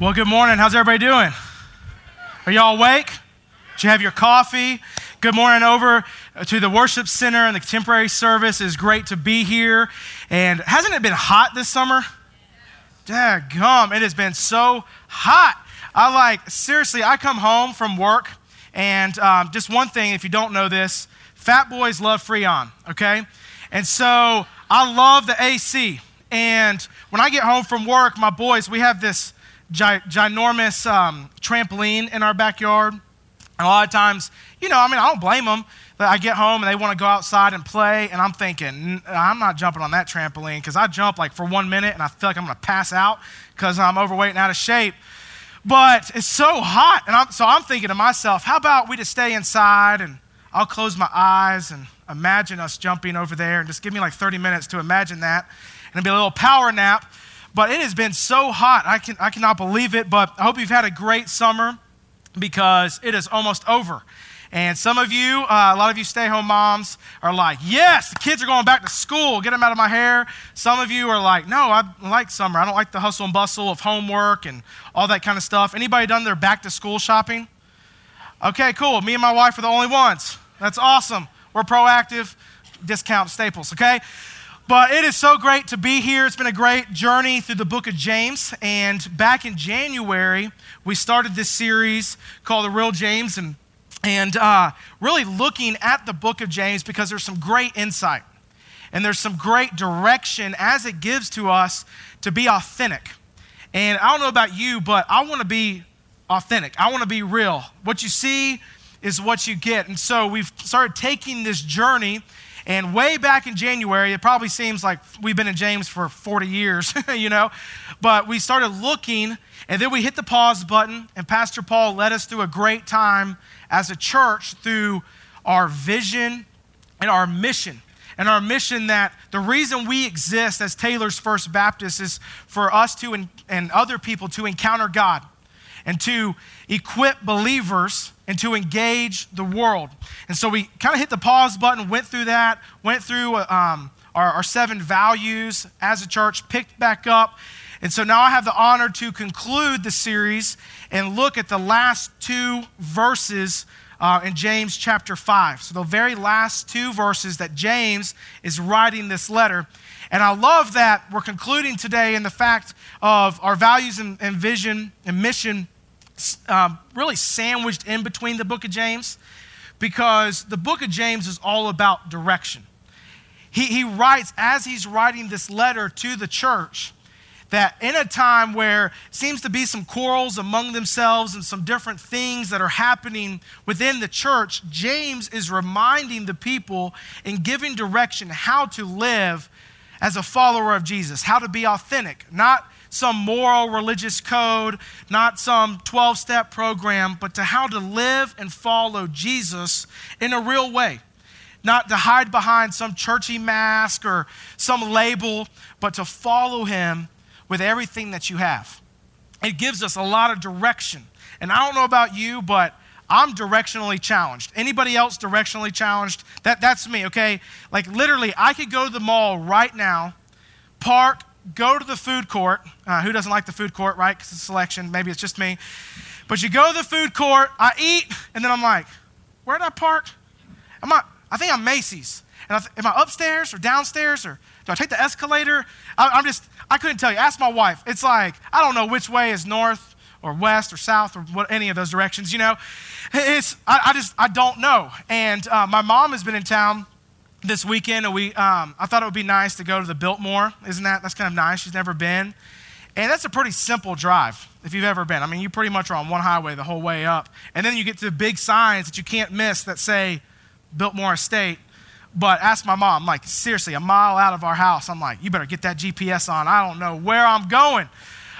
Well, good morning. How's everybody doing? Are y'all awake? Did you have your coffee? Good morning over to the worship center and the contemporary service. It's great to be here. And hasn't it been hot this summer? gum! It has been so hot. I like, seriously, I come home from work, and um, just one thing, if you don't know this, fat boys love Freon, okay? And so I love the AC. And when I get home from work, my boys, we have this gi- ginormous um, trampoline in our backyard. And a lot of times, you know, I mean, I don't blame them. I get home and they want to go outside and play, and I'm thinking, I'm not jumping on that trampoline because I jump like for one minute and I feel like I'm going to pass out because I'm overweight and out of shape. But it's so hot, and I'm, so I'm thinking to myself, how about we just stay inside and I'll close my eyes and imagine us jumping over there and just give me like 30 minutes to imagine that, and it'll be a little power nap. But it has been so hot. I, can, I cannot believe it. But I hope you've had a great summer because it is almost over. And some of you, uh, a lot of you stay home moms, are like, yes, the kids are going back to school, get them out of my hair. Some of you are like, no, I like summer. I don't like the hustle and bustle of homework and all that kind of stuff. Anybody done their back to school shopping? Okay, cool. Me and my wife are the only ones. That's awesome. We're proactive, discount staples, okay? But it is so great to be here. It's been a great journey through the book of James. And back in January, we started this series called The Real James and, and uh, really looking at the book of James because there's some great insight and there's some great direction as it gives to us to be authentic. And I don't know about you, but I want to be authentic. I want to be real. What you see is what you get. And so we've started taking this journey and way back in January, it probably seems like we've been in James for 40 years, you know, but we started looking and then we hit the pause button, and Pastor Paul led us through a great time as a church through our vision and our mission. And our mission that the reason we exist as Taylor's First Baptist is for us to and other people to encounter God and to equip believers and to engage the world. And so we kind of hit the pause button, went through that, went through um, our, our seven values as a church, picked back up. And so now I have the honor to conclude the series and look at the last two verses uh, in James chapter 5. So, the very last two verses that James is writing this letter. And I love that we're concluding today in the fact of our values and, and vision and mission um, really sandwiched in between the book of James because the book of James is all about direction. He, he writes, as he's writing this letter to the church, that in a time where seems to be some quarrels among themselves and some different things that are happening within the church, James is reminding the people and giving direction how to live as a follower of Jesus, how to be authentic, not some moral religious code, not some 12 step program, but to how to live and follow Jesus in a real way. Not to hide behind some churchy mask or some label, but to follow him with everything that you have. It gives us a lot of direction. And I don't know about you, but I'm directionally challenged. Anybody else directionally challenged? That, that's me, okay? Like literally, I could go to the mall right now, park, go to the food court. Uh, who doesn't like the food court, right? Because it's selection. Maybe it's just me. But you go to the food court, I eat, and then I'm like, where did I park? Am I, I think I'm Macy's. And I th- am I upstairs or downstairs or do I take the escalator? I, I'm just, I couldn't tell you. Ask my wife. It's like, I don't know which way is north or west or south or what, any of those directions, you know? It's, I, I just, I don't know. And uh, my mom has been in town this weekend, we, um, I thought it would be nice to go to the Biltmore. Isn't that? That's kind of nice. She's never been. And that's a pretty simple drive if you've ever been. I mean, you pretty much are on one highway the whole way up. And then you get to the big signs that you can't miss that say Biltmore Estate. But ask my mom, like, seriously, a mile out of our house, I'm like, you better get that GPS on. I don't know where I'm going.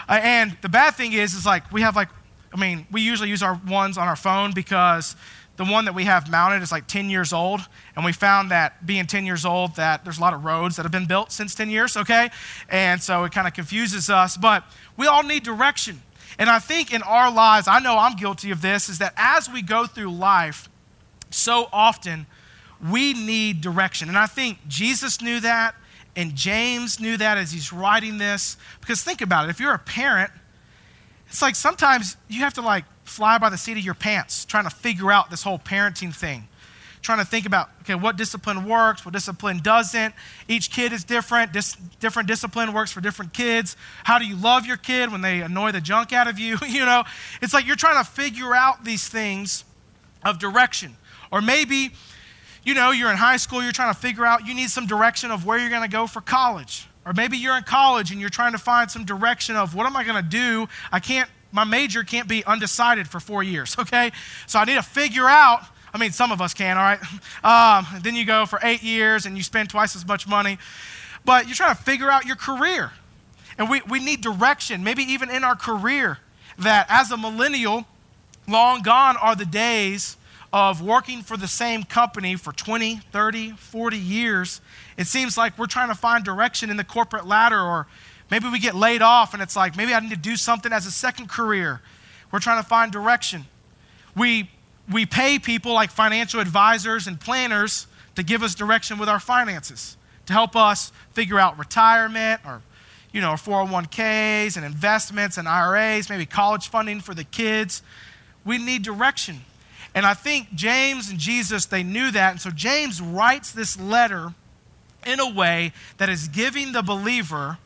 Uh, and the bad thing is, is like, we have like, I mean, we usually use our ones on our phone because the one that we have mounted is like 10 years old and we found that being 10 years old that there's a lot of roads that have been built since 10 years okay? And so it kind of confuses us but we all need direction. And i think in our lives i know i'm guilty of this is that as we go through life so often we need direction. And i think jesus knew that and james knew that as he's writing this because think about it if you're a parent it's like sometimes you have to like fly by the seat of your pants trying to figure out this whole parenting thing. Trying to think about okay what discipline works what discipline doesn't. Each kid is different. Dis- different discipline works for different kids. How do you love your kid when they annoy the junk out of you you know? It's like you're trying to figure out these things of direction. Or maybe you know you're in high school you're trying to figure out you need some direction of where you're going to go for college or maybe you're in college and you're trying to find some direction of what am I going to do? I can't, my major can't be undecided for four years, okay? So I need to figure out. I mean, some of us can, all right? Um, then you go for eight years and you spend twice as much money. But you're trying to figure out your career. And we, we need direction, maybe even in our career, that as a millennial, long gone are the days of working for the same company for 20, 30, 40 years it seems like we're trying to find direction in the corporate ladder, or maybe we get laid off and it's like, maybe I need to do something as a second career. We're trying to find direction. We, we pay people like financial advisors and planners to give us direction with our finances, to help us figure out retirement or you know, 401ks and investments and IRAs, maybe college funding for the kids. We need direction. And I think James and Jesus, they knew that. And so James writes this letter in a way that is giving the believer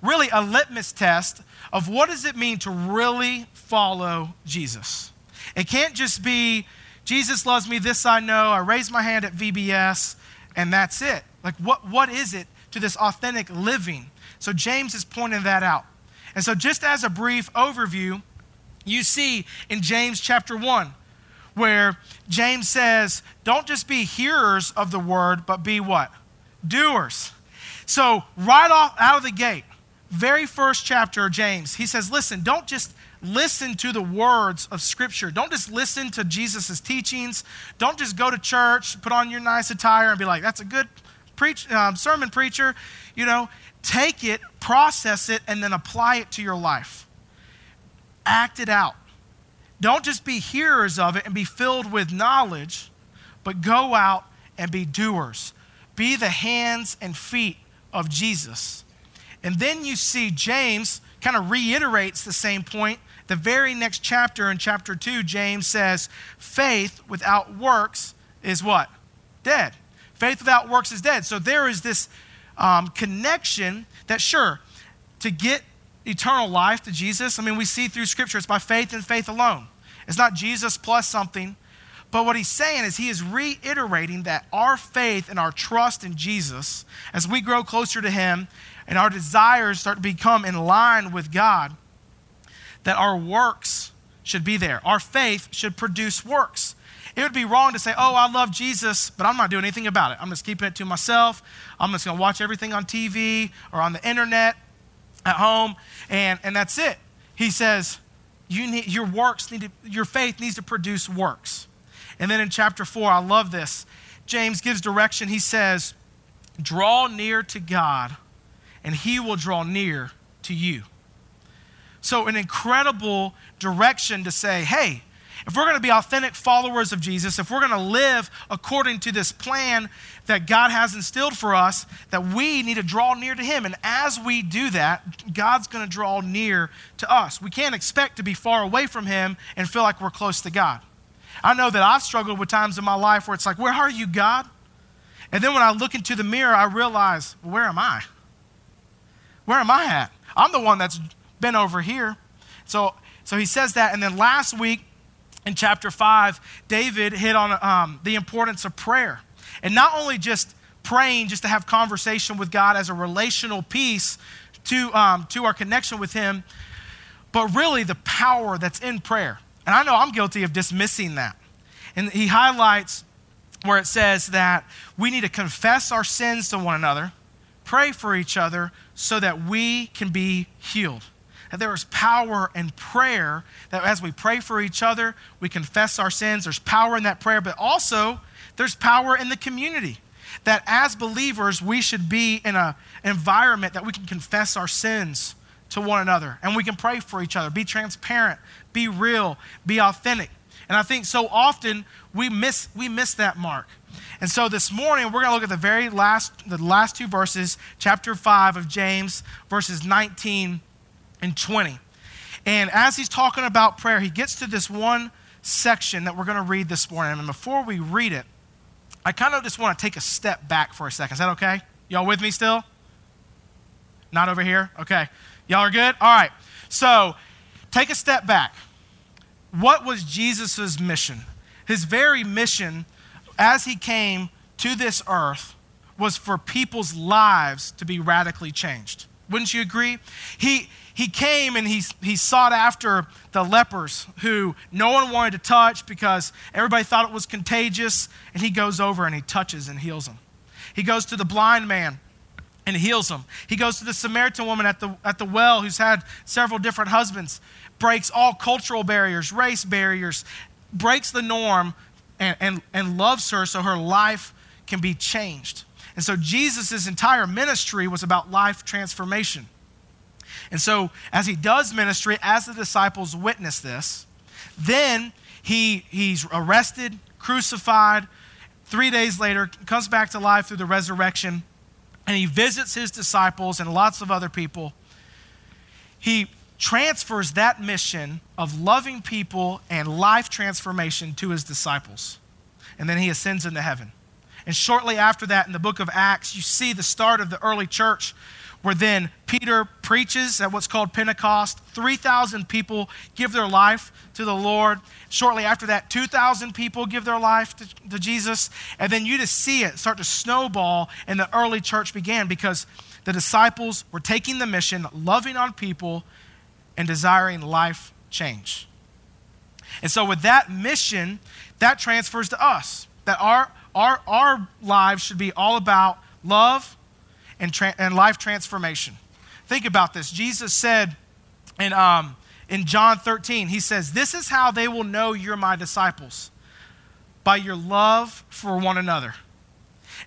really a litmus test of what does it mean to really follow Jesus. It can't just be Jesus loves me, this I know, I raise my hand at VBS, and that's it. Like, what, what is it to this authentic living? So, James is pointing that out. And so, just as a brief overview, you see in James chapter 1, where James says, Don't just be hearers of the word, but be what? doers. So, right off out of the gate, very first chapter of James, he says, Listen, don't just listen to the words of Scripture. Don't just listen to Jesus' teachings. Don't just go to church, put on your nice attire, and be like, That's a good preach, um, sermon preacher. You know, take it, process it, and then apply it to your life. Act it out. Don't just be hearers of it and be filled with knowledge, but go out and be doers be the hands and feet of Jesus. And then you see James kind of reiterates the same point. The very next chapter, in chapter 2, James says, faith without works is what? Dead. Faith without works is dead. So there is this um, connection that, sure, to get eternal life to Jesus, I mean, we see through Scripture, it's by faith and faith alone. It's not Jesus plus something. But what he's saying is he is reiterating that our faith and our trust in Jesus, as we grow closer to him and our desires start to become in line with God, that our works should be there. Our faith should produce works. It would be wrong to say, oh, I love Jesus, but I'm not doing anything about it. I'm just keeping it to myself. I'm just going to watch everything on TV or on the internet at home, and, and that's it. He says, you need, your works need to, your faith needs to produce works. And then in chapter 4, I love this. James gives direction. He says, Draw near to God, and he will draw near to you. So, an incredible direction to say, hey, if we're going to be authentic followers of Jesus, if we're going to live according to this plan that God has instilled for us, that we need to draw near to Him. And as we do that, God's going to draw near to us. We can't expect to be far away from Him and feel like we're close to God. I know that I've struggled with times in my life where it's like, where are you, God? And then when I look into the mirror, I realize, where am I? Where am I at? I'm the one that's been over here. So, so he says that. And then last week in chapter 5, David hit on um, the importance of prayer. And not only just praying, just to have conversation with God as a relational piece to, um, to our connection with him, but really the power that's in prayer. And I know I'm guilty of dismissing that. And he highlights where it says that we need to confess our sins to one another, pray for each other so that we can be healed. That there is power in prayer, that as we pray for each other, we confess our sins. There's power in that prayer, but also there's power in the community. That as believers, we should be in an environment that we can confess our sins to one another and we can pray for each other, be transparent, be real, be authentic. And I think so often we miss, we miss that mark. And so this morning we're going to look at the very last, the last two verses, chapter 5 of James, verses 19 and 20. And as he's talking about prayer, he gets to this one section that we're going to read this morning. And before we read it, I kind of just want to take a step back for a second. Is that okay? Y'all with me still? Not over here? Okay. Y'all are good? All right. So take a step back. What was Jesus' mission? His very mission as he came to this earth was for people's lives to be radically changed. Wouldn't you agree? He, he came and he, he sought after the lepers who no one wanted to touch because everybody thought it was contagious. And he goes over and he touches and heals them. He goes to the blind man and heals him. He goes to the Samaritan woman at the, at the well who's had several different husbands, breaks all cultural barriers, race barriers, breaks the norm, and, and, and loves her so her life can be changed. And so Jesus' entire ministry was about life transformation. And so, as he does ministry, as the disciples witness this, then he, he's arrested, crucified. Three days later, comes back to life through the resurrection, and he visits his disciples and lots of other people. He transfers that mission of loving people and life transformation to his disciples. And then he ascends into heaven. And shortly after that, in the book of Acts, you see the start of the early church where then Peter preaches at what's called Pentecost. 3,000 people give their life to the Lord. Shortly after that, 2,000 people give their life to, to, Jesus. And then you just see it start to snowball, and the early church began because the disciples were taking the mission, loving on people, and desiring life change. And so, with that mission, that transfers to us that our, our, our lives should be all about love and, tra- and life transformation. Think about this. Jesus said in, um, in John 13, He says, This is how they will know you're my disciples by your love for one another.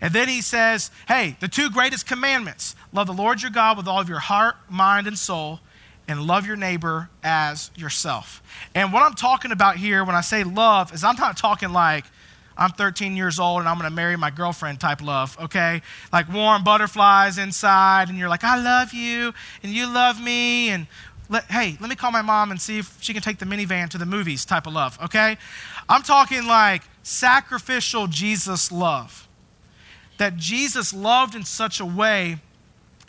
And then he says, Hey, the two greatest commandments love the Lord your God with all of your heart, mind, and soul, and love your neighbor as yourself. And what I'm talking about here when I say love is I'm not talking like I'm 13 years old and I'm going to marry my girlfriend type love, okay? Like warm butterflies inside, and you're like, I love you, and you love me, and let, hey, let me call my mom and see if she can take the minivan to the movies type of love, okay? I'm talking like sacrificial Jesus love. That Jesus loved in such a way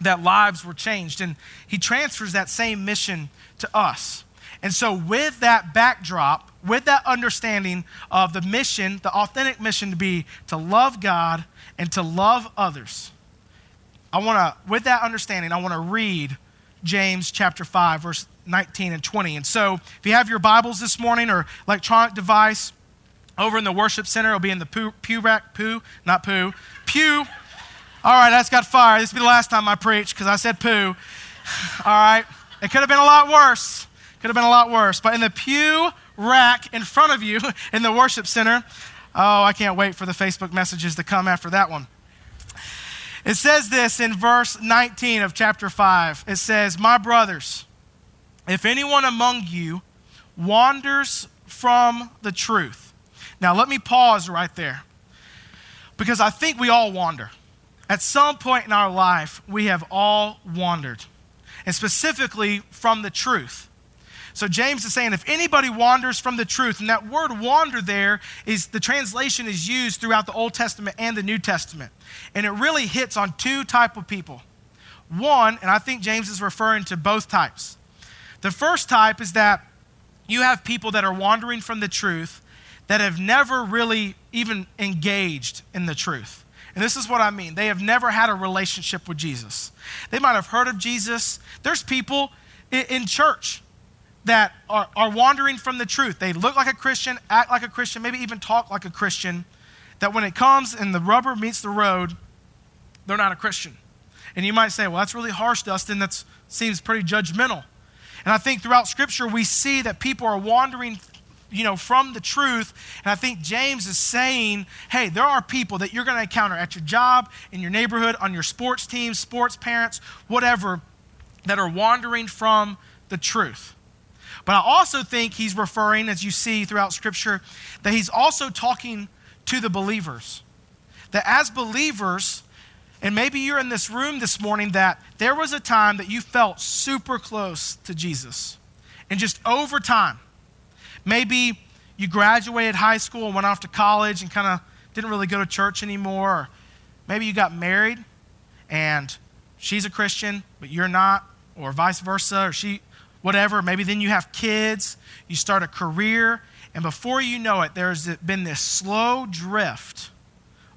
that lives were changed, and he transfers that same mission to us. And so, with that backdrop, with that understanding of the mission, the authentic mission to be to love God and to love others, I want to, with that understanding, I want to read James chapter 5, verse 19 and 20. And so, if you have your Bibles this morning or electronic device over in the worship center, it'll be in the pew, pew rack, poo, not poo, pew. All right, that's got fire. This will be the last time I preach because I said poo. All right, it could have been a lot worse. Could have been a lot worse. But in the pew rack in front of you in the worship center, oh, I can't wait for the Facebook messages to come after that one. It says this in verse 19 of chapter 5. It says, My brothers, if anyone among you wanders from the truth. Now, let me pause right there because I think we all wander. At some point in our life, we have all wandered, and specifically from the truth. So James is saying if anybody wanders from the truth, and that word wander there is the translation is used throughout the Old Testament and the New Testament. And it really hits on two type of people. One, and I think James is referring to both types. The first type is that you have people that are wandering from the truth that have never really even engaged in the truth. And this is what I mean. They have never had a relationship with Jesus. They might have heard of Jesus. There's people in church that are, are wandering from the truth. They look like a Christian, act like a Christian, maybe even talk like a Christian, that when it comes and the rubber meets the road, they're not a Christian. And you might say, well, that's really harsh, Dustin. That seems pretty judgmental. And I think throughout Scripture, we see that people are wandering you know, from the truth. And I think James is saying, hey, there are people that you're going to encounter at your job, in your neighborhood, on your sports team, sports parents, whatever, that are wandering from the truth. But I also think he's referring, as you see throughout Scripture, that he's also talking to the believers. That as believers, and maybe you're in this room this morning, that there was a time that you felt super close to Jesus. And just over time, maybe you graduated high school and went off to college and kind of didn't really go to church anymore. Or maybe you got married and she's a Christian, but you're not, or vice versa, or she, whatever. Maybe then you have kids, you start a career, and before you know it, there's been this slow drift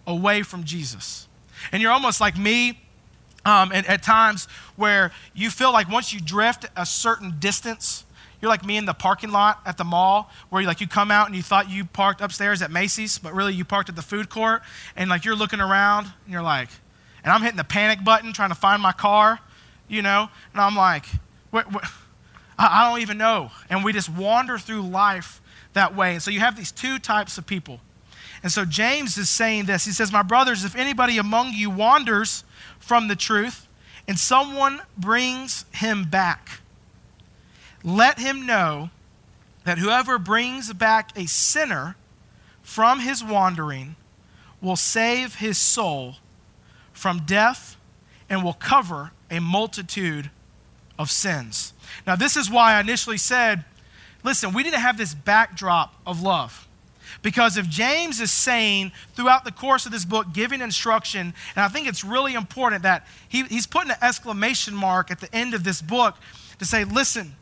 away from Jesus. And you're almost like me um, and at times where you feel like once you drift a certain distance, you're like me in the parking lot at the mall where you like you come out and you thought you parked upstairs at Macy's, but really you parked at the food court and like you're looking around and you're like, and I'm hitting the panic button trying to find my car, you know, and I'm like, what, what? I, don't even know. And we just wander through life that way. And so you have these two types of people. And so James is saying this. He says, My brothers, if anybody among you wanders from the truth and someone brings him back, let him know that whoever brings back a sinner from his wandering will save his soul from death and will cover a multitude of sins. Now, this is why I initially said, listen, we didn't have this backdrop of love. Because if James is saying throughout the course of this book, giving instruction, and I think it's really important that he, he's putting an exclamation mark at the end of this book to say, listen,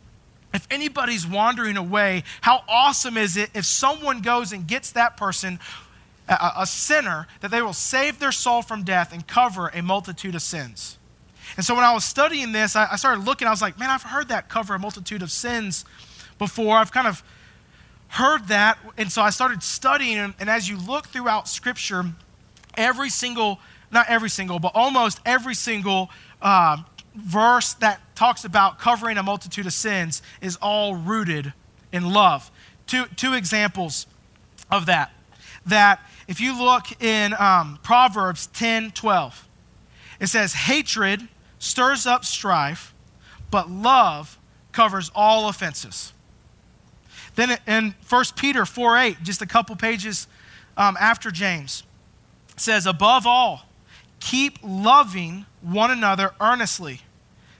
if anybody's wandering away, how awesome is it if someone goes and gets that person, a, a sinner, that they will save their soul from death and cover a multitude of sins? And so when I was studying this, I, I started looking, I was like, man, I've heard that cover a multitude of sins before. I've kind of heard that. And so I started studying. And, as you look throughout Scripture, every single, not every single, but almost every single uh, verse that talks about covering a multitude of sins is all rooted in love. Two, two examples of that. That if you look in um, Proverbs 10 12, it says, Hatred stirs up strife, but love covers all offenses. Then in 1 Peter 4 8, just a couple pages um, after James, says, Above all, keep loving one another earnestly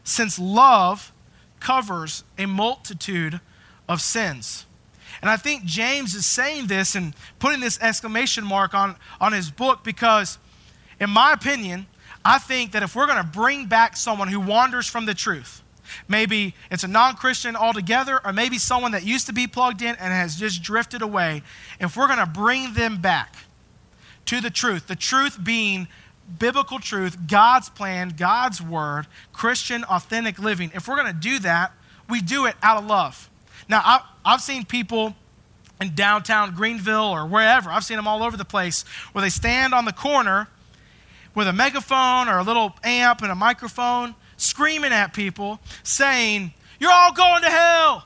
since love covers a multitude of sins. And I think James is saying this and putting this exclamation mark on, on his book because, in my opinion, I think that if we're going to bring back someone who wanders from the truth, maybe it's a non Christian altogether, or maybe someone that used to be plugged in and has just drifted away, if we're going to bring them back to the truth, the truth being biblical truth, God's plan, God's word, Christian, authentic living, if we're going to do that, we do it out of love. Now, I, I've seen people in downtown Greenville or wherever, I've seen them all over the place, where they stand on the corner with a megaphone or a little amp and a microphone, screaming at people, saying, You're all going to hell.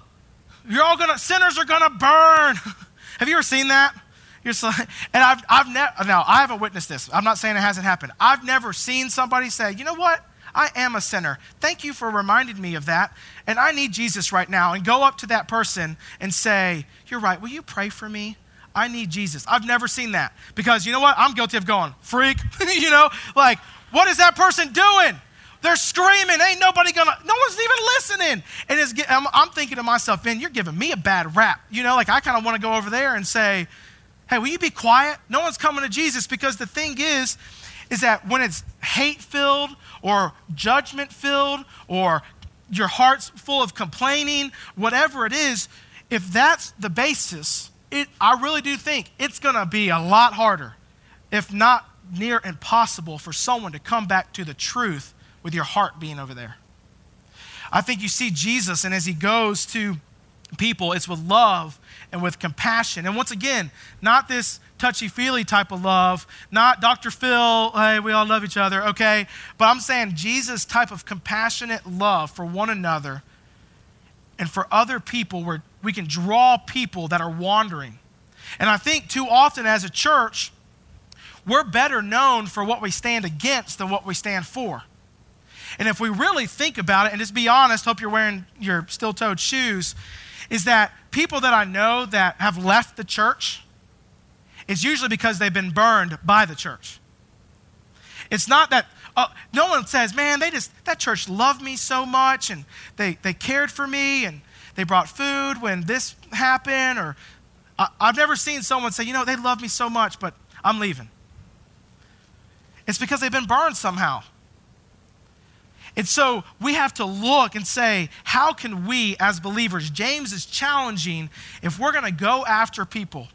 You're all gonna, sinners are gonna burn. Have you ever seen that? You're so, and I've, I've never, now I haven't witnessed this. I'm not saying it hasn't happened. I've never seen somebody say, you know what? I am a sinner. Thank you for reminding me of that. And I need Jesus right now. And go up to that person and say, You're right. Will you pray for me? I need Jesus. I've never seen that. Because you know what? I'm guilty of going, freak. you know, like, what is that person doing? They're screaming. Ain't nobody gonna, no one's even listening. And it's, I'm, I'm thinking to myself, man, you're giving me a bad rap. You know, like I kind of want to go over there and say, Hey, will you be quiet? No one's coming to Jesus because the thing is, is that when it's hate filled or judgment filled or your heart's full of complaining, whatever it is, if that's the basis, it, I really do think it's going to be a lot harder, if not near impossible, for someone to come back to the truth with your heart being over there. I think you see Jesus, and as he goes to people, it's with love and with compassion. And once again, not this touchy feely type of love, not Dr. Phil, hey, we all love each other, okay? But I'm saying Jesus' type of compassionate love for one another and for other people where we can draw people that are wandering. And I think too often as a church, we're better known for what we stand against than what we stand for. And if we really think about it, and just be honest, hope you're wearing your steel toed shoes, is that people that I know that have left the church, it's usually because they've been burned by the church. It's not that uh, no one says, man, they just, that church loved me so much and they, they cared for me and they brought food when this happened, or I, I've never seen someone say, you know, they love me so much, but I'm leaving. It's because they've been burned somehow. And so we have to look and say, how can we as believers, James is challenging if we're going to go after people,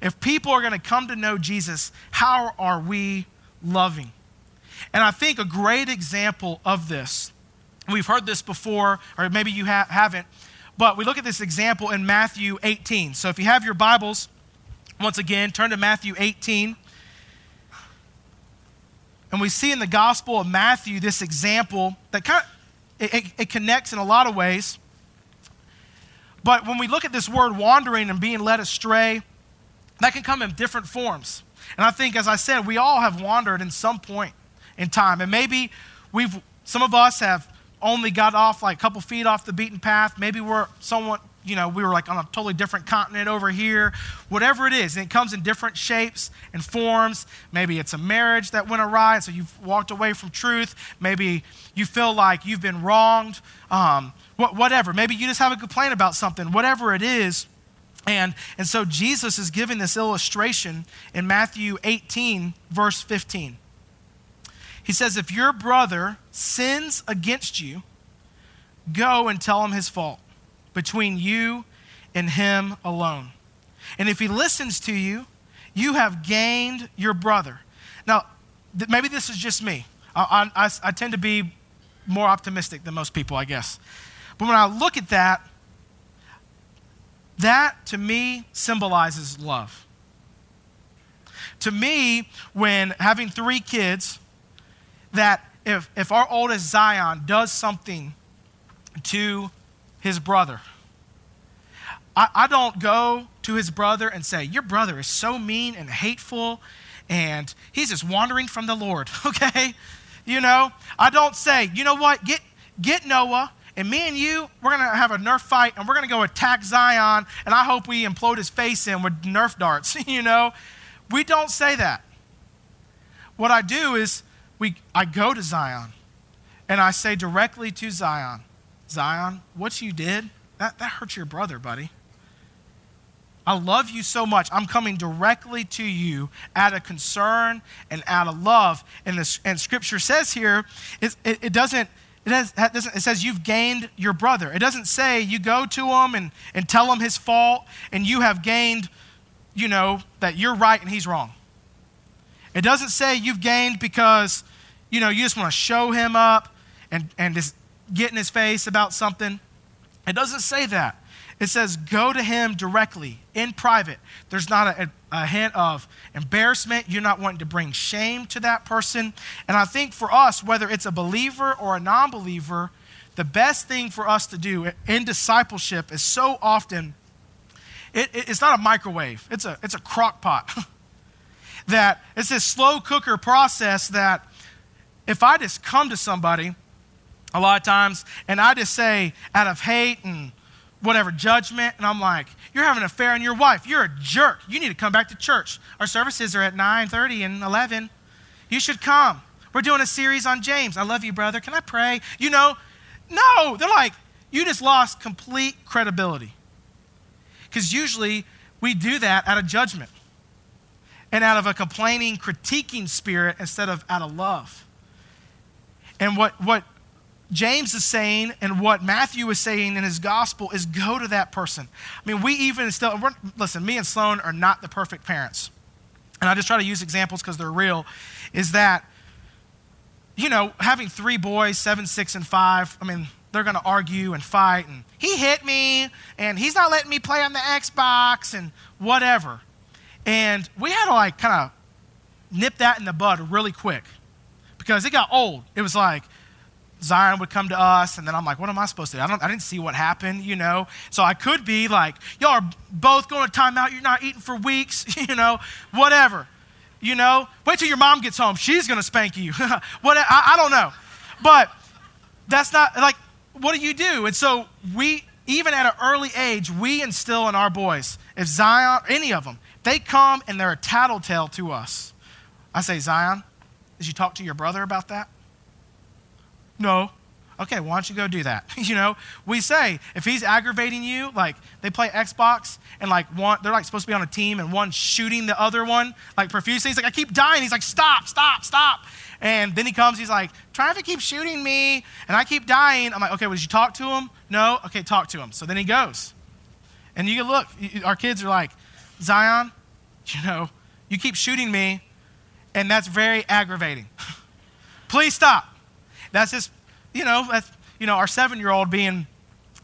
if people are going to come to know Jesus, how are we loving? And I think a great example of this, we've heard this before, or maybe you ha- haven't, but we look at this example in Matthew 18. So if you have your Bibles, once again, turn to Matthew 18. And we see in the Gospel of Matthew this example that kind of it, it, it, connects in a lot of ways. But when we look at this word wandering and being led astray, that can come in different forms. And I think, as I said, we all have wandered in some point in time. And maybe we've, some of us have only got off like a couple feet off the beaten path. Maybe we're somewhat, you know, we were like on a totally different continent over here. Whatever it is, and it comes in different shapes and forms. Maybe it's a marriage that went awry, so you've walked away from truth. Maybe you feel like you've been wronged. Um, whatever. Maybe you just have a complaint about something. Whatever it is. And, and so Jesus is giving this illustration in Matthew 18, verse 15. He says, If your brother sins against you, go and tell him his fault between you and him alone. And if he listens to you, you have gained your brother. Now, th- maybe this is just me. I, I, I tend to be more optimistic than most people, I guess. But when I look at that, that to me symbolizes love. To me, when having three kids, that if, if our oldest Zion does something to his brother, I, I don't go to his brother and say, Your brother is so mean and hateful and he's just wandering from the Lord, okay? You know, I don't say, You know what, get, get Noah and me and you, we're going to have a Nerf fight and we're going to go attack Zion and I hope we implode his face in with Nerf darts, you know? We don't say that. What I do is we, I go to Zion and I say directly to Zion, Zion, what you did, that, that hurts your brother, buddy. I love you so much. I'm coming directly to you out of concern and out of love. And, this, and scripture says here, it, it, it doesn't, it, has, it says you've gained your brother. It doesn't say you go to him and, and tell him his fault and you have gained, you know, that you're right and he's wrong. It doesn't say you've gained because, you know, you just want to show him up and, and just get in his face about something. It doesn't say that. It says go to him directly in private. There's not a, a, hint of embarrassment. You're not wanting to bring shame to that person. And I think for us, whether it's a believer or a non believer, the best thing for us to do in discipleship is so often, it, it, it's not a microwave, it's a, it's a crock pot. that it's this slow cooker process that if I just come to somebody a lot of times and I just say out of hate and whatever judgment and I'm like, you're having an affair on your wife. You're a jerk. You need to come back to church. Our services are at 9:30 and 11. You should come. We're doing a series on James. I love you, brother. Can I pray? You know, no. They're like, you just lost complete credibility. Because usually we do that out of judgment and out of a complaining, critiquing spirit instead of out of love. And what, what James is saying and what Matthew is saying in his gospel is go to that person. I mean, we even still, listen, me and Sloan are not the perfect parents. And I just try to use examples because they're real. Is that, you know, having three boys, seven, six, and five, I mean, they're going to argue and fight. And he hit me, and he's not letting me play on the Xbox, and whatever. And we had to like kind of nip that in the bud really quick because it got old. It was like Zion would come to us, and then I'm like, what am I supposed to do? I, don't, I didn't see what happened, you know? So I could be like, y'all are both going to timeout. You're not eating for weeks, you know? Whatever, you know? Wait till your mom gets home. She's going to spank you. what, I, I don't know. But that's not, like, what do you do? And so we, even at an early age, we instill in our boys, if Zion, any of them, they come and they're a tattletale to us. I say, Zion, did you talk to your brother about that? No. okay, why don't you go do that? you know, we say if he's aggravating you, like they play Xbox and like one, they're like supposed to be on a team and one shooting the other one like profusely. He's like, I keep dying. He's like, stop, stop, stop. And then he comes, he's like, traffic keeps shooting me and I keep dying. I'm like, okay, well, did you talk to him? No? Okay, talk to him. So then he goes. And you look, our kids are like, Zion, you know, you keep shooting me and that's very aggravating. Please stop. That's just, you know, that's, you know, our seven year old being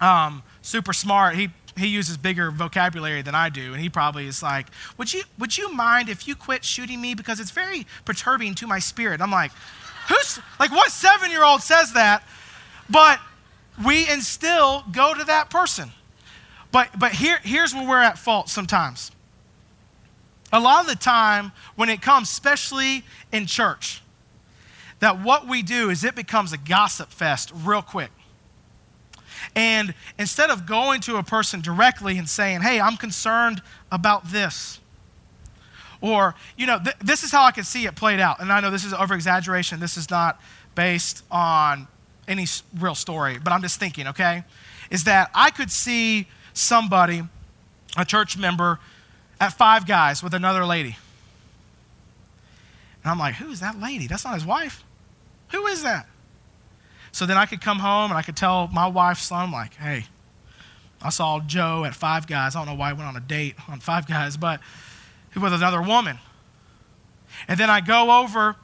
um, super smart, he, he uses bigger vocabulary than I do, and he probably is like, would you, would you mind if you quit shooting me because it's very perturbing to my spirit? I'm like, who's, like, what seven year old says that? But we instill go to that person. But, but here, here's where we're at fault sometimes. A lot of the time, when it comes, especially in church, that what we do is it becomes a gossip fest real quick. And instead of going to a person directly and saying, hey, I'm concerned about this, or, you know, th- this is how I can see it played out. And I know this is over exaggeration. This is not based on any real story, but I'm just thinking, okay? Is that I could see somebody, a church member, at Five Guys with another lady. And I'm like, who is that lady? That's not his wife. Who is that? So then I could come home and I could tell my wife Sloan, like, hey, I saw Joe at Five Guys. I don't know why he went on a date on Five Guys, but he was with another woman. And then I go over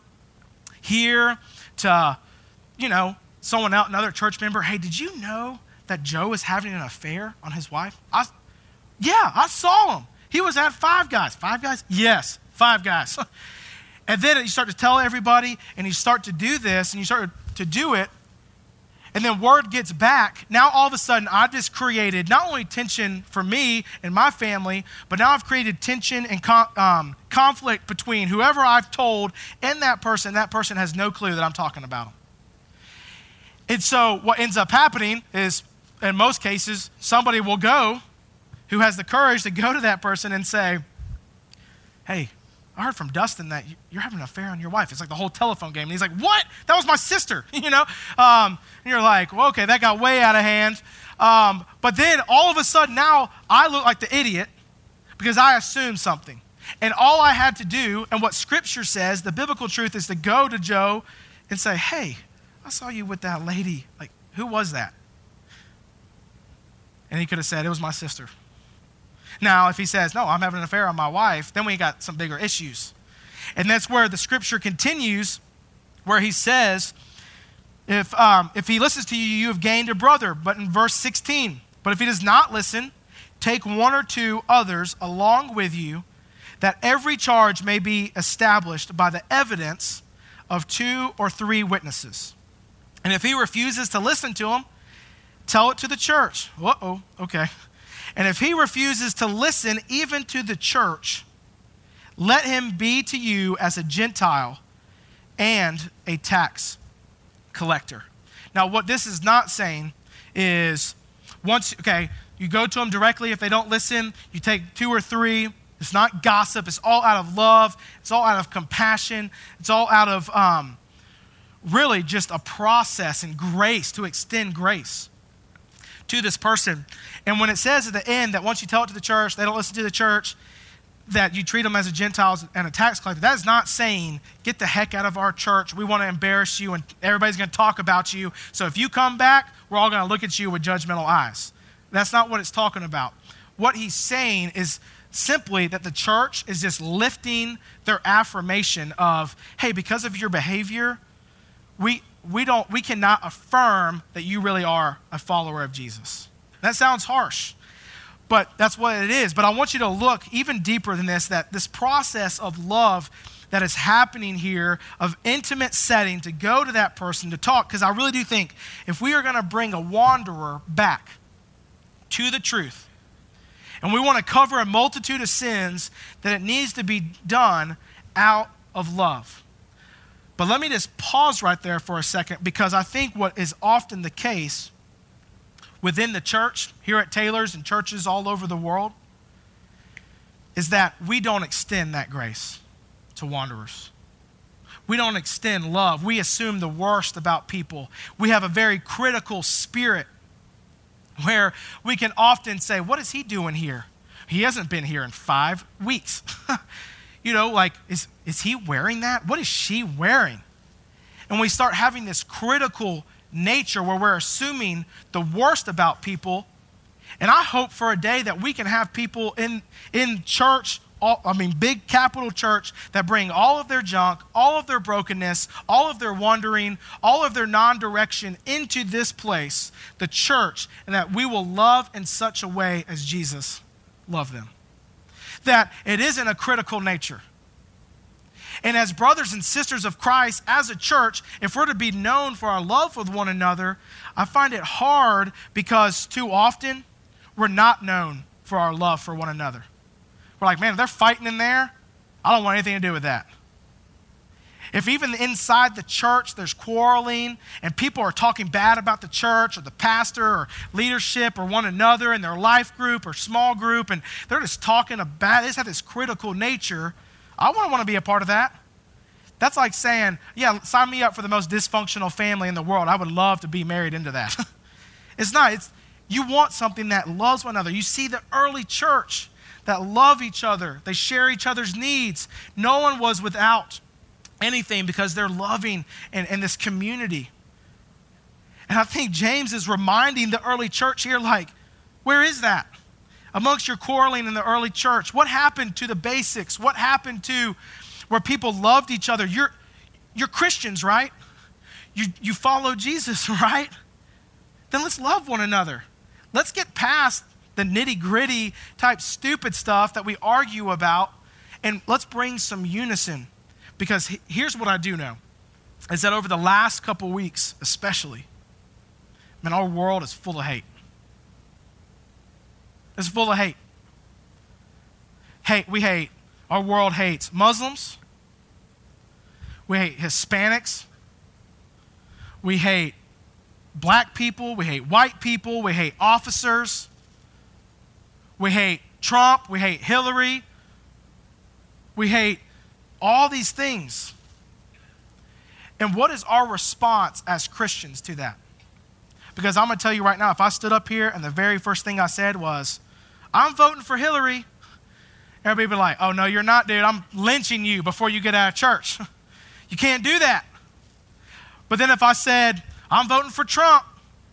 here to, you know, someone else, another church member. Hey, did you know that Joe is having an affair on his wife? I, yeah, I saw him. He was at Five Guys. Five Guys? Yes, Five Guys. And then you start to tell everybody, and you start to do this, and you start to do it, and then word gets back. Now, all of a sudden, I've just created not only tension for me and my family, but now I've created tension and um, conflict between whoever I've told and that person. That person has no clue that I'm talking about them. And so, what ends up happening is, in most cases, somebody will go who has the courage to go to that person and say, Hey, I heard from Dustin that you're having an affair on your wife. It's like the whole telephone game. And he's like, What? That was my sister, you know? Um, and you're like, well, Okay, that got way out of hand. Um, but then all of a sudden, now I look like the idiot because I assumed something. And all I had to do, and what scripture says, the biblical truth is to go to Joe and say, Hey, I saw you with that lady. Like, who was that? And he could have said, It was my sister. Now, if he says, No, I'm having an affair on my wife, then we got some bigger issues. And that's where the scripture continues, where he says, if, um, if he listens to you, you have gained a brother. But in verse 16, but if he does not listen, take one or two others along with you, that every charge may be established by the evidence of two or three witnesses. And if he refuses to listen to him, tell it to the church. Uh oh, okay. And if he refuses to listen even to the church, let him be to you as a Gentile and a tax collector. Now, what this is not saying is once, okay, you go to them directly. If they don't listen, you take two or three. It's not gossip. It's all out of love. It's all out of compassion. It's all out of um, really just a process and grace to extend grace to this person. And when it says at the end that once you tell it to the church, they don't listen to the church, that you treat them as a Gentile and a tax collector, that is not saying, get the heck out of our church. We want to embarrass you and everybody's going to talk about you. So if you come back, we're all going to look at you with judgmental eyes. That's not what it's talking about. What he's saying is simply that the church is just lifting their affirmation of, hey, because of your behavior, we, we, don't, we cannot affirm that you really are a follower of Jesus. That sounds harsh, but that's what it is. But I want you to look even deeper than this that this process of love that is happening here, of intimate setting to go to that person to talk, because I really do think if we are going to bring a wanderer back to the truth, and we want to cover a multitude of sins, that it needs to be done out of love. But let me just pause right there for a second because I think what is often the case within the church, here at Taylor's and churches all over the world, is that we don't extend that grace to wanderers. we don't extend love. We assume the worst about people. We have a very critical spirit where we can often say, What is he doing here? He hasn't been here in five weeks. you know, like, is, is he wearing that? What is she wearing? And we start having this critical nature where we're assuming the worst about people. And I hope for a day that we can have people in, in church all, I mean, big capital church that bring all of their junk, all of their brokenness, all of their wandering, all of their non direction into this place, the church, and that we will love in such a way as Jesus loved them. That it isn't a critical nature. And as brothers and sisters of Christ, as a church, if we're to be known for our love with one another, I find it hard because too often we're not known for our love for one another. We're like, man, they're fighting in there. I don't want anything to do with that. If even inside the church there's quarreling and people are talking bad about the church or the pastor or leadership or one another in their life group or small group and they're just talking about, just have this critical nature, I wouldn't want to be a part of that. That's like saying, yeah, sign me up for the most dysfunctional family in the world. I would love to be married into that. it's not. It's, you want something that loves one another. You see the early church that love each other, they share each other's needs. No one was without anything because they're loving and, in this community. And I think James is reminding the early church here, like, where is that? Amongst your quarreling in the early church, what happened to the basics? What happened to where people loved each other? You're, you're Christians, right? You, you follow Jesus, right? Then let's love one another. Let's get past the nitty gritty type stupid stuff that we argue about, and let's bring some unison. Because here's what I do know is that over the last couple weeks, especially, man, our world is full of hate. It's full of hate. Hate, we hate. Our world hates Muslims. We hate Hispanics. We hate black people. We hate white people. We hate officers. We hate Trump. We hate Hillary. We hate all these things. And what is our response as Christians to that? Because I'm going to tell you right now, if I stood up here and the very first thing I said was, I'm voting for Hillary, everybody would be like, oh, no, you're not, dude. I'm lynching you before you get out of church. you can't do that. But then if I said, I'm voting for Trump,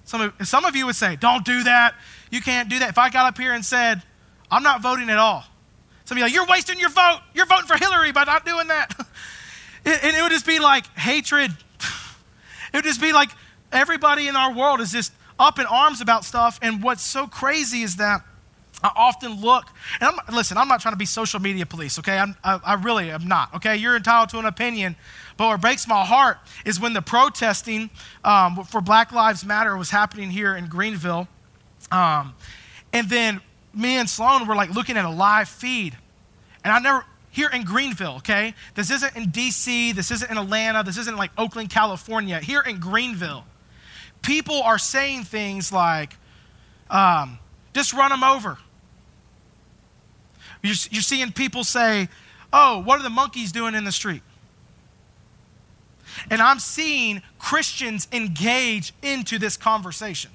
some of, some of you would say, don't do that. You can't do that. If I got up here and said, I'm not voting at all, some of you like, you're wasting your vote. You're voting for Hillary by not doing that. and it would just be like hatred. It would just be like everybody in our world is just up in arms about stuff. And what's so crazy is that I often look, and I'm, listen, I'm not trying to be social media police, okay? I, I really am not, okay? You're entitled to an opinion. But what breaks my heart is when the protesting um, for Black Lives Matter was happening here in Greenville. Um, and then me and Sloan were like looking at a live feed. And I never, here in Greenville, okay? This isn't in DC, this isn't in Atlanta, this isn't like Oakland, California. Here in Greenville, people are saying things like, um, just run them over. You're, you're seeing people say, oh, what are the monkeys doing in the street? And I'm seeing Christians engage into this conversation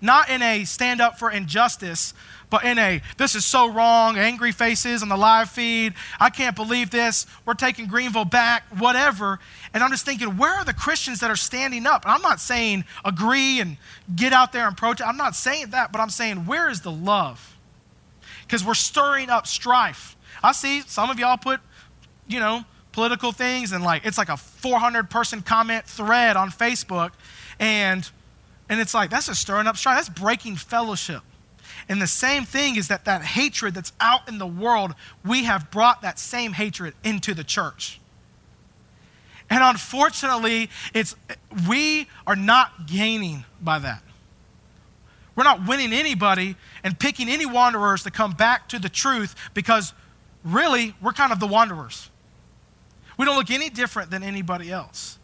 not in a stand up for injustice, but in a this is so wrong, angry faces on the live feed. I can't believe this. We're taking Greenville back, whatever. And I'm just thinking, where are the Christians that are standing up? And I'm not saying agree and get out there and protest. I'm not saying that, but I'm saying, where is the love? Because we're stirring up strife. I see some of y'all put, you know, political things and like it's like a 400 person comment thread on Facebook and and it's like, that's a stirring up strife. That's breaking fellowship. And the same thing is that that hatred that's out in the world, we have brought that same hatred into the church. And unfortunately, it's we are not gaining by that. We're not winning anybody and picking any wanderers to come back to the truth because really we're kind of the wanderers. We don't look any different than anybody else.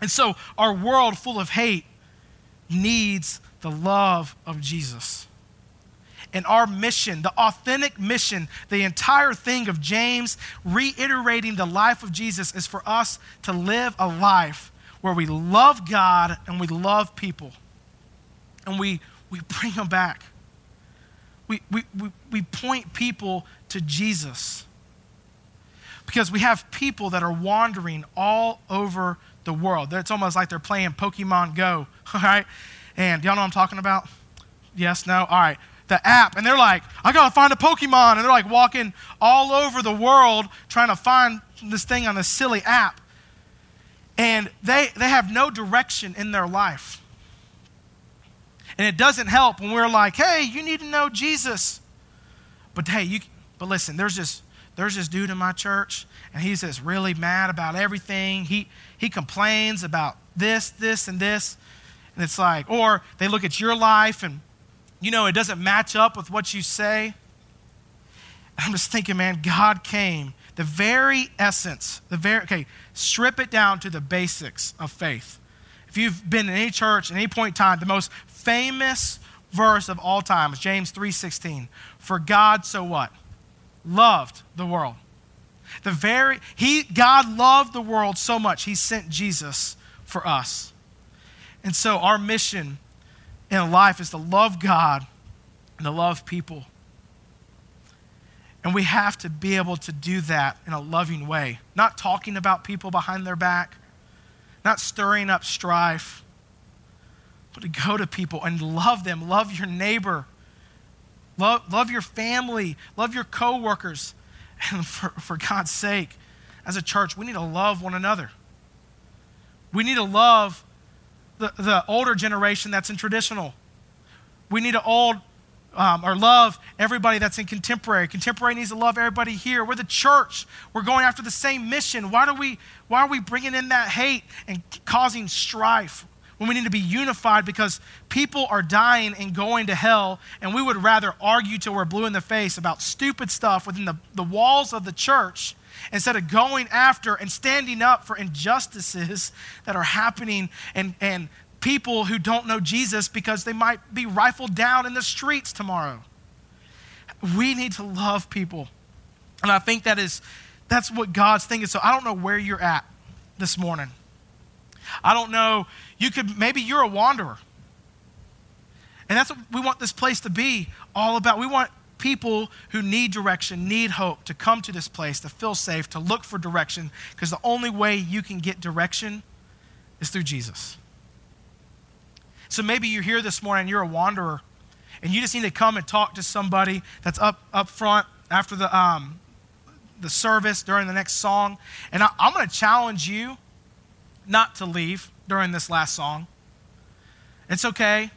And so our world full of hate needs the love of Jesus. and our mission, the authentic mission, the entire thing of James reiterating the life of Jesus is for us to live a life where we love God and we love people. And we, we bring them back. We, we, we, we point people to Jesus. Because we have people that are wandering all over the world. It's almost like they're playing Pokemon Go, all right? And y'all know what I'm talking about? Yes, no? All right. The app, and they're like, I gotta find a Pokemon. And they're like walking all over the world trying to find this thing on this silly app. And they, they have no direction in their life. And it doesn't help when we're like, hey, you need to know Jesus. But hey, you but listen, there's this there's this dude in my church, and he's just really mad about everything. He he complains about this, this, and this. And it's like, or they look at your life and, you know, it doesn't match up with what you say. I'm just thinking, man, God came. The very essence, the very, okay, strip it down to the basics of faith. If you've been in any church at any point in time, the most famous verse of all time is James 3:16. For God so what? Loved the world. The very he God loved the world so much he sent Jesus for us. And so our mission in life is to love God and to love people. And we have to be able to do that in a loving way, not talking about people behind their back, not stirring up strife, but to go to people and love them, love your neighbor, love, love your family, love your coworkers. And for, for God's sake, as a church, we need to love one another. We need to love the, the older generation that's in traditional. We need to old um, or love everybody that's in contemporary. Contemporary needs to love everybody here. We're the church. We're going after the same mission. Why do we? Why are we bringing in that hate and causing strife when we need to be unified? Because people are dying and going to hell, and we would rather argue till we're blue in the face about stupid stuff within the, the walls of the church instead of going after and standing up for injustices that are happening and, and people who don't know Jesus because they might be rifled down in the streets tomorrow. We need to love people. And I think that is that's what God's thinking. So I don't know where you're at this morning. I don't know. You could maybe you're a wanderer. And that's what we want this place to be all about. We want people who need direction, need hope to come to this place, to feel safe, to look for direction, because the only way you can get direction is through Jesus. So maybe you're here this morning, you're a wanderer, and you just need to come and talk to somebody that's up, up front after the, um, the service during the next song. And I, I'm going to challenge you not to leave during this last song. It's okay.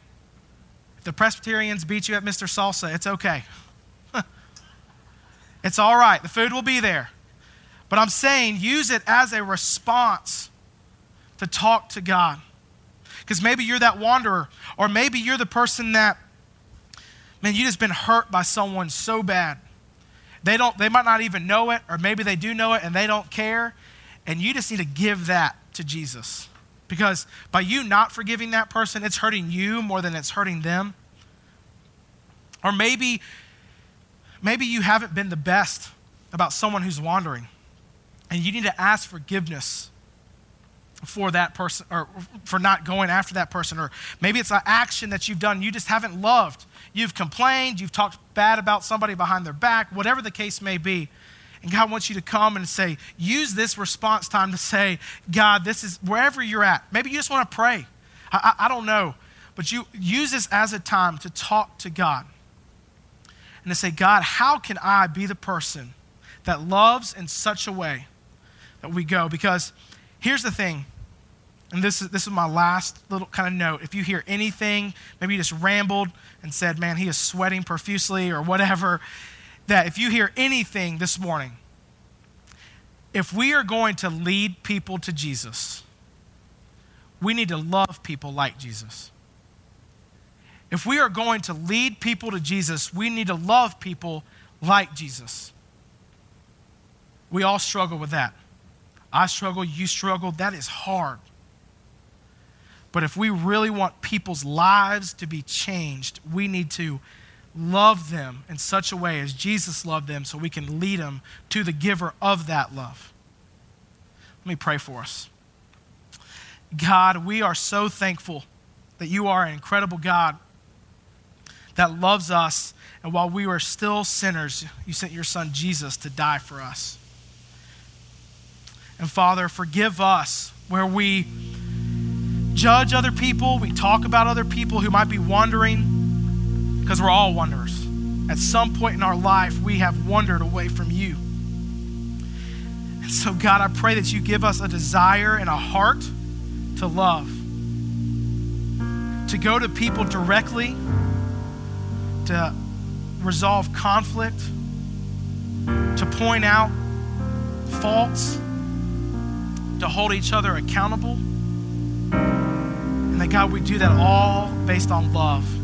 If the Presbyterians beat you at Mr. Salsa, it's okay. It's all right, the food will be there. But I'm saying use it as a response to talk to God. Because maybe you're that wanderer, or maybe you're the person that, man, you just been hurt by someone so bad. They don't, they might not even know it, or maybe they do know it and they don't care. And you just need to give that to Jesus. Because by you not forgiving that person, it's hurting you more than it's hurting them. Or maybe Maybe you haven't been the best about someone who's wandering, and you need to ask forgiveness for that person or for not going after that person. Or maybe it's an action that you've done you just haven't loved. You've complained you've talked bad about somebody behind their back whatever the case may be and god wants you to come and say use this response time to say god this is wherever you're at maybe you just want to pray I, I, I don't know but you use this as a time to talk to god and to say, God, how can I be the person that loves in such a way that we go? Because here's the thing, and this is, this is my last little kind of note. If you hear anything, maybe you just rambled and said, man, he is sweating profusely or whatever, that if you hear anything this morning, if we are going to lead people to Jesus, we need to love people like Jesus. If we are going to lead people to Jesus, we need to love people like Jesus. We all struggle with that. I struggle, you struggle. That is hard. But if we really want people's lives to be changed, we need to love them in such a way as Jesus loved them so we can lead them to the giver of that love. Let me pray for us. God, we are so thankful that you are an incredible God that loves us. And while we were still sinners, you sent your son Jesus to die for us. And Father, forgive us where we judge other people, we talk about other people who might be wandering, because we're all wanderers. At some point in our life, we have wandered away from you. And so, God, I pray that you give us a desire and a heart to love, to go to people directly, to resolve conflict, to point out faults, to hold each other accountable. And that, God, we do that all based on love.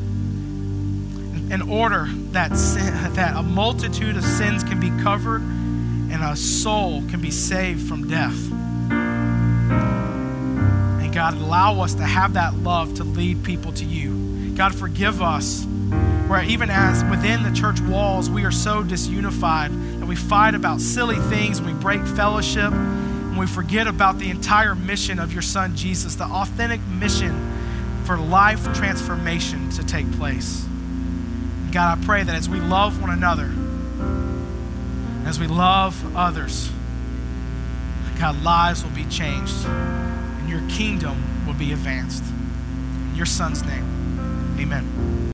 In order that, sin, that a multitude of sins can be covered and a soul can be saved from death. And God, allow us to have that love to lead people to you. God, forgive us where even as within the church walls we are so disunified and we fight about silly things we break fellowship and we forget about the entire mission of your son Jesus, the authentic mission for life transformation to take place. God, I pray that as we love one another, as we love others, God, lives will be changed and your kingdom will be advanced. In your son's name, amen.